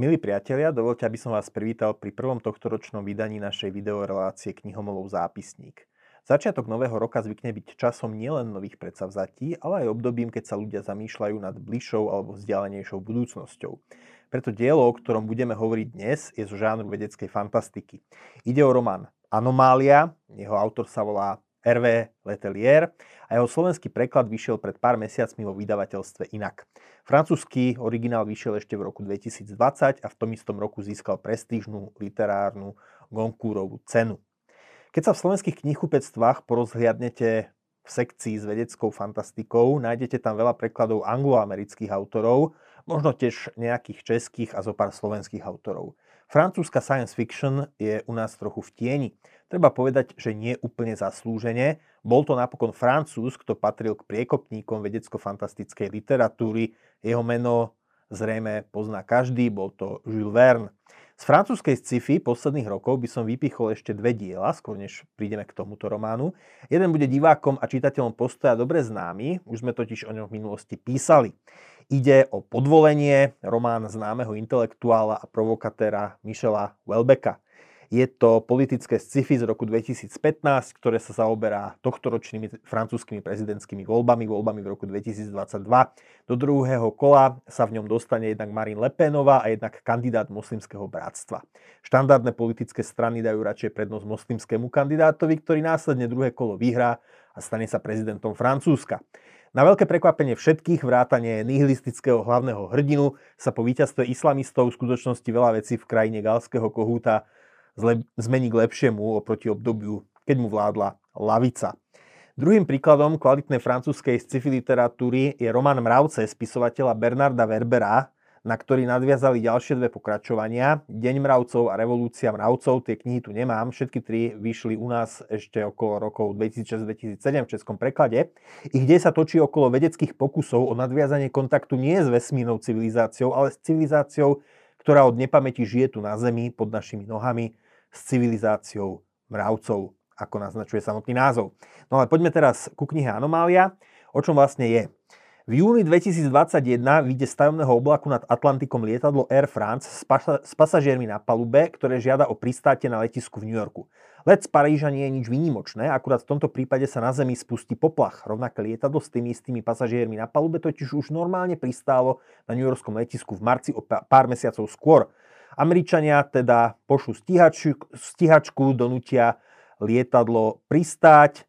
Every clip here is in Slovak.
Milí priatelia, dovolte, aby som vás privítal pri prvom tohtoročnom vydaní našej videorelácie Knihomolov zápisník. Začiatok nového roka zvykne byť časom nielen nových predsavzatí, ale aj obdobím, keď sa ľudia zamýšľajú nad bližšou alebo vzdialenejšou budúcnosťou. Preto dielo, o ktorom budeme hovoriť dnes, je zo žánru vedeckej fantastiky. Ide o román Anomália, jeho autor sa volá Hervé Letelier a jeho slovenský preklad vyšiel pred pár mesiacmi vo vydavateľstve Inak. Francúzsky originál vyšiel ešte v roku 2020 a v tom istom roku získal prestížnú literárnu Goncourtovú cenu. Keď sa v slovenských knihkupectvách porozhliadnete v sekcii s vedeckou fantastikou, nájdete tam veľa prekladov angloamerických autorov, možno tiež nejakých českých a zo pár slovenských autorov. Francúzska science fiction je u nás trochu v tieni. Treba povedať, že nie úplne zaslúžene. Bol to napokon Francúz, kto patril k priekopníkom vedecko-fantastickej literatúry. Jeho meno zrejme pozná každý, bol to Jules Verne. Z francúzskej sci-fi posledných rokov by som vypichol ešte dve diela, skôr než prídeme k tomuto románu. Jeden bude divákom a čitateľom postoja dobre známy, už sme totiž o ňom v minulosti písali. Ide o podvolenie, román známeho intelektuála a provokatéra Michela Welbecka. Je to politické sci-fi z roku 2015, ktoré sa zaoberá tohtoročnými francúzskými prezidentskými voľbami, voľbami v roku 2022. Do druhého kola sa v ňom dostane jednak Marine Le Penová a jednak kandidát moslimského bratstva. Štandardné politické strany dajú radšej prednosť moslimskému kandidátovi, ktorý následne druhé kolo vyhrá a stane sa prezidentom Francúzska. Na veľké prekvapenie všetkých vrátane nihilistického hlavného hrdinu sa po víťazstve islamistov v skutočnosti veľa vecí v krajine galského kohúta zmení k lepšiemu oproti obdobiu, keď mu vládla lavica. Druhým príkladom kvalitnej francúzskej sci-fi literatúry je román Mravce spisovateľa Bernarda Verbera, na ktorý nadviazali ďalšie dve pokračovania. Deň mravcov a revolúcia mravcov, tie knihy tu nemám, všetky tri vyšli u nás ešte okolo rokov 2006-2007 v českom preklade. Ich dej sa točí okolo vedeckých pokusov o nadviazanie kontaktu nie s vesmírnou civilizáciou, ale s civilizáciou, ktorá od nepamäti žije tu na Zemi pod našimi nohami, s civilizáciou mravcov, ako naznačuje samotný názov. No ale poďme teraz ku knihe Anomália. O čom vlastne je? V júni 2021 vyjde z tajomného oblaku nad Atlantikom lietadlo Air France s, pasa- s pasažiermi na palube, ktoré žiada o pristáte na letisku v New Yorku. Let z Paríža nie je nič výnimočné, akurát v tomto prípade sa na Zemi spustí poplach. Rovnaké lietadlo s tými istými pasažiermi na palube totiž už normálne pristálo na New Yorkskom letisku v marci o pár mesiacov skôr. Američania teda pošlu stíhačku, stíhačku donútia lietadlo pristáť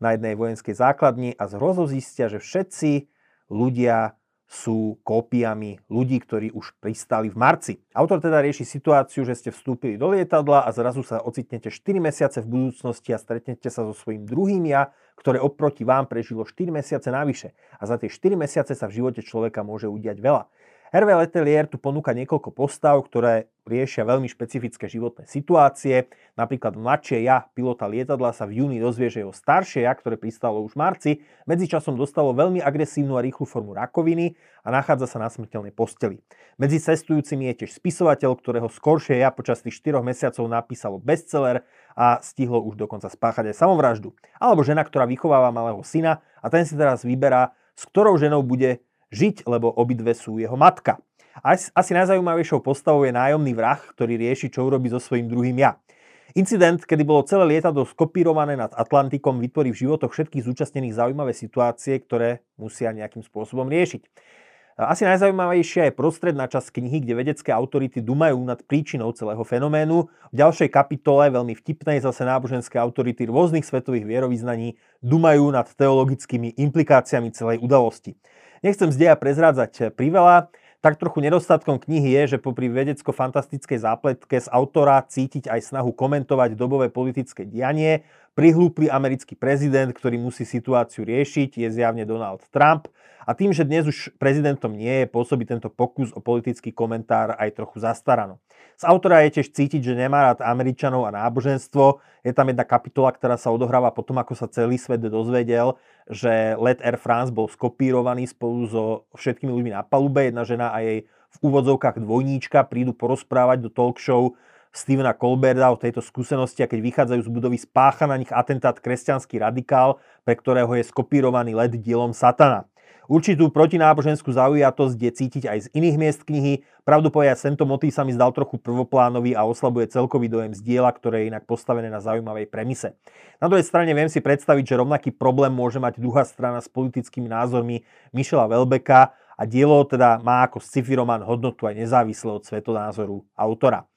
na jednej vojenskej základni a zhrozo zistia, že všetci ľudia sú kópiami ľudí, ktorí už pristali v marci. Autor teda rieši situáciu, že ste vstúpili do lietadla a zrazu sa ocitnete 4 mesiace v budúcnosti a stretnete sa so svojím druhým ja, ktoré oproti vám prežilo 4 mesiace navyše. A za tie 4 mesiace sa v živote človeka môže udiať veľa. Hervé Letelier tu ponúka niekoľko postav, ktoré riešia veľmi špecifické životné situácie. Napríklad mladšie ja, pilota lietadla, sa v júni dozvie, že jeho staršie ja, ktoré pristalo už v marci, medzičasom dostalo veľmi agresívnu a rýchlu formu rakoviny a nachádza sa na smrteľnej posteli. Medzi cestujúcimi je tiež spisovateľ, ktorého skoršie ja počas tých 4 mesiacov napísalo bestseller a stihlo už dokonca spáchať aj samovraždu. Alebo žena, ktorá vychováva malého syna a ten si teraz vyberá, s ktorou ženou bude žiť, lebo obidve sú jeho matka. Asi najzaujímavejšou postavou je nájomný vrah, ktorý rieši, čo urobí so svojím druhým ja. Incident, kedy bolo celé lietadlo skopírované nad Atlantikom, vytvorí v životoch všetkých zúčastnených zaujímavé situácie, ktoré musia nejakým spôsobom riešiť. Asi najzaujímavejšia je prostredná časť knihy, kde vedecké autority dumajú nad príčinou celého fenoménu. V ďalšej kapitole, veľmi vtipnej, zase náboženské autority rôznych svetových vierovýznaní dumajú nad teologickými implikáciami celej udalosti. Nechcem z deja prezrádzať priveľa, tak trochu nedostatkom knihy je, že popri vedecko-fantastickej zápletke z autora cítiť aj snahu komentovať dobové politické dianie. Prihlúply americký prezident, ktorý musí situáciu riešiť, je zjavne Donald Trump. A tým, že dnes už prezidentom nie je, pôsobí tento pokus o politický komentár aj trochu zastarano. Z autora je tiež cítiť, že nemá rád Američanov a náboženstvo. Je tam jedna kapitola, ktorá sa odohráva potom, ako sa celý svet dozvedel, že let Air France bol skopírovaný spolu so všetkými ľuďmi na palube. Jedna žena a jej v úvodzovkách dvojníčka prídu porozprávať do talk show Stevena Colberta o tejto skúsenosti a keď vychádzajú z budovy, spácha na nich atentát kresťanský radikál, pre ktorého je skopírovaný let dielom satana. Určitú protináboženskú zaujatosť je cítiť aj z iných miest knihy. Pravdu povedať, tento motív sa mi zdal trochu prvoplánový a oslabuje celkový dojem z diela, ktoré je inak postavené na zaujímavej premise. Na druhej strane viem si predstaviť, že rovnaký problém môže mať druhá strana s politickými názormi Michela Welbecka a dielo teda má ako sci-fi román hodnotu aj nezávisle od svetonázoru autora.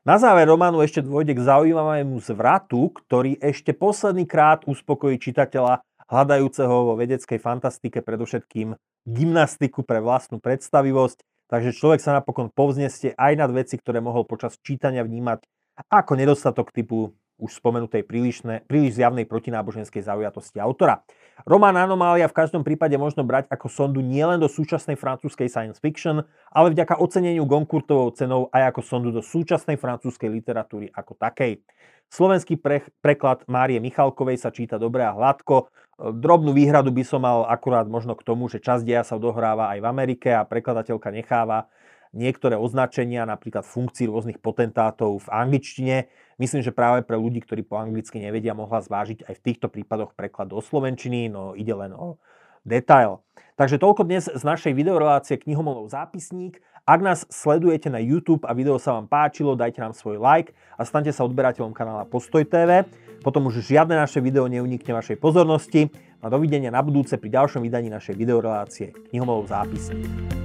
Na záver románu ešte dôjde k zaujímavému zvratu, ktorý ešte posledný krát uspokojí čitateľa hľadajúceho vo vedeckej fantastike predovšetkým gymnastiku pre vlastnú predstavivosť, takže človek sa napokon povznesie aj nad veci, ktoré mohol počas čítania vnímať ako nedostatok typu už spomenutej prílišne, príliš zjavnej protináboženskej zaujatosti autora. Román Anomália v každom prípade možno brať ako sondu nielen do súčasnej francúzskej science fiction, ale vďaka oceneniu Goncourtovou cenou aj ako sondu do súčasnej francúzskej literatúry ako takej. Slovenský pre, preklad Márie Michalkovej sa číta dobre a hladko. Drobnú výhradu by som mal akurát možno k tomu, že časť deja sa odohráva aj v Amerike a prekladateľka necháva niektoré označenia, napríklad funkcií rôznych potentátov v angličtine. Myslím, že práve pre ľudí, ktorí po anglicky nevedia, mohla zvážiť aj v týchto prípadoch preklad do slovenčiny, no ide len o detail. Takže toľko dnes z našej videorelácie Knihomolov zápisník. Ak nás sledujete na YouTube a video sa vám páčilo, dajte nám svoj like a stante sa odberateľom kanála Postoj TV. Potom už žiadne naše video neunikne vašej pozornosti. A dovidenia na budúce pri ďalšom vydaní našej videorelácie Knihomolov zápisník.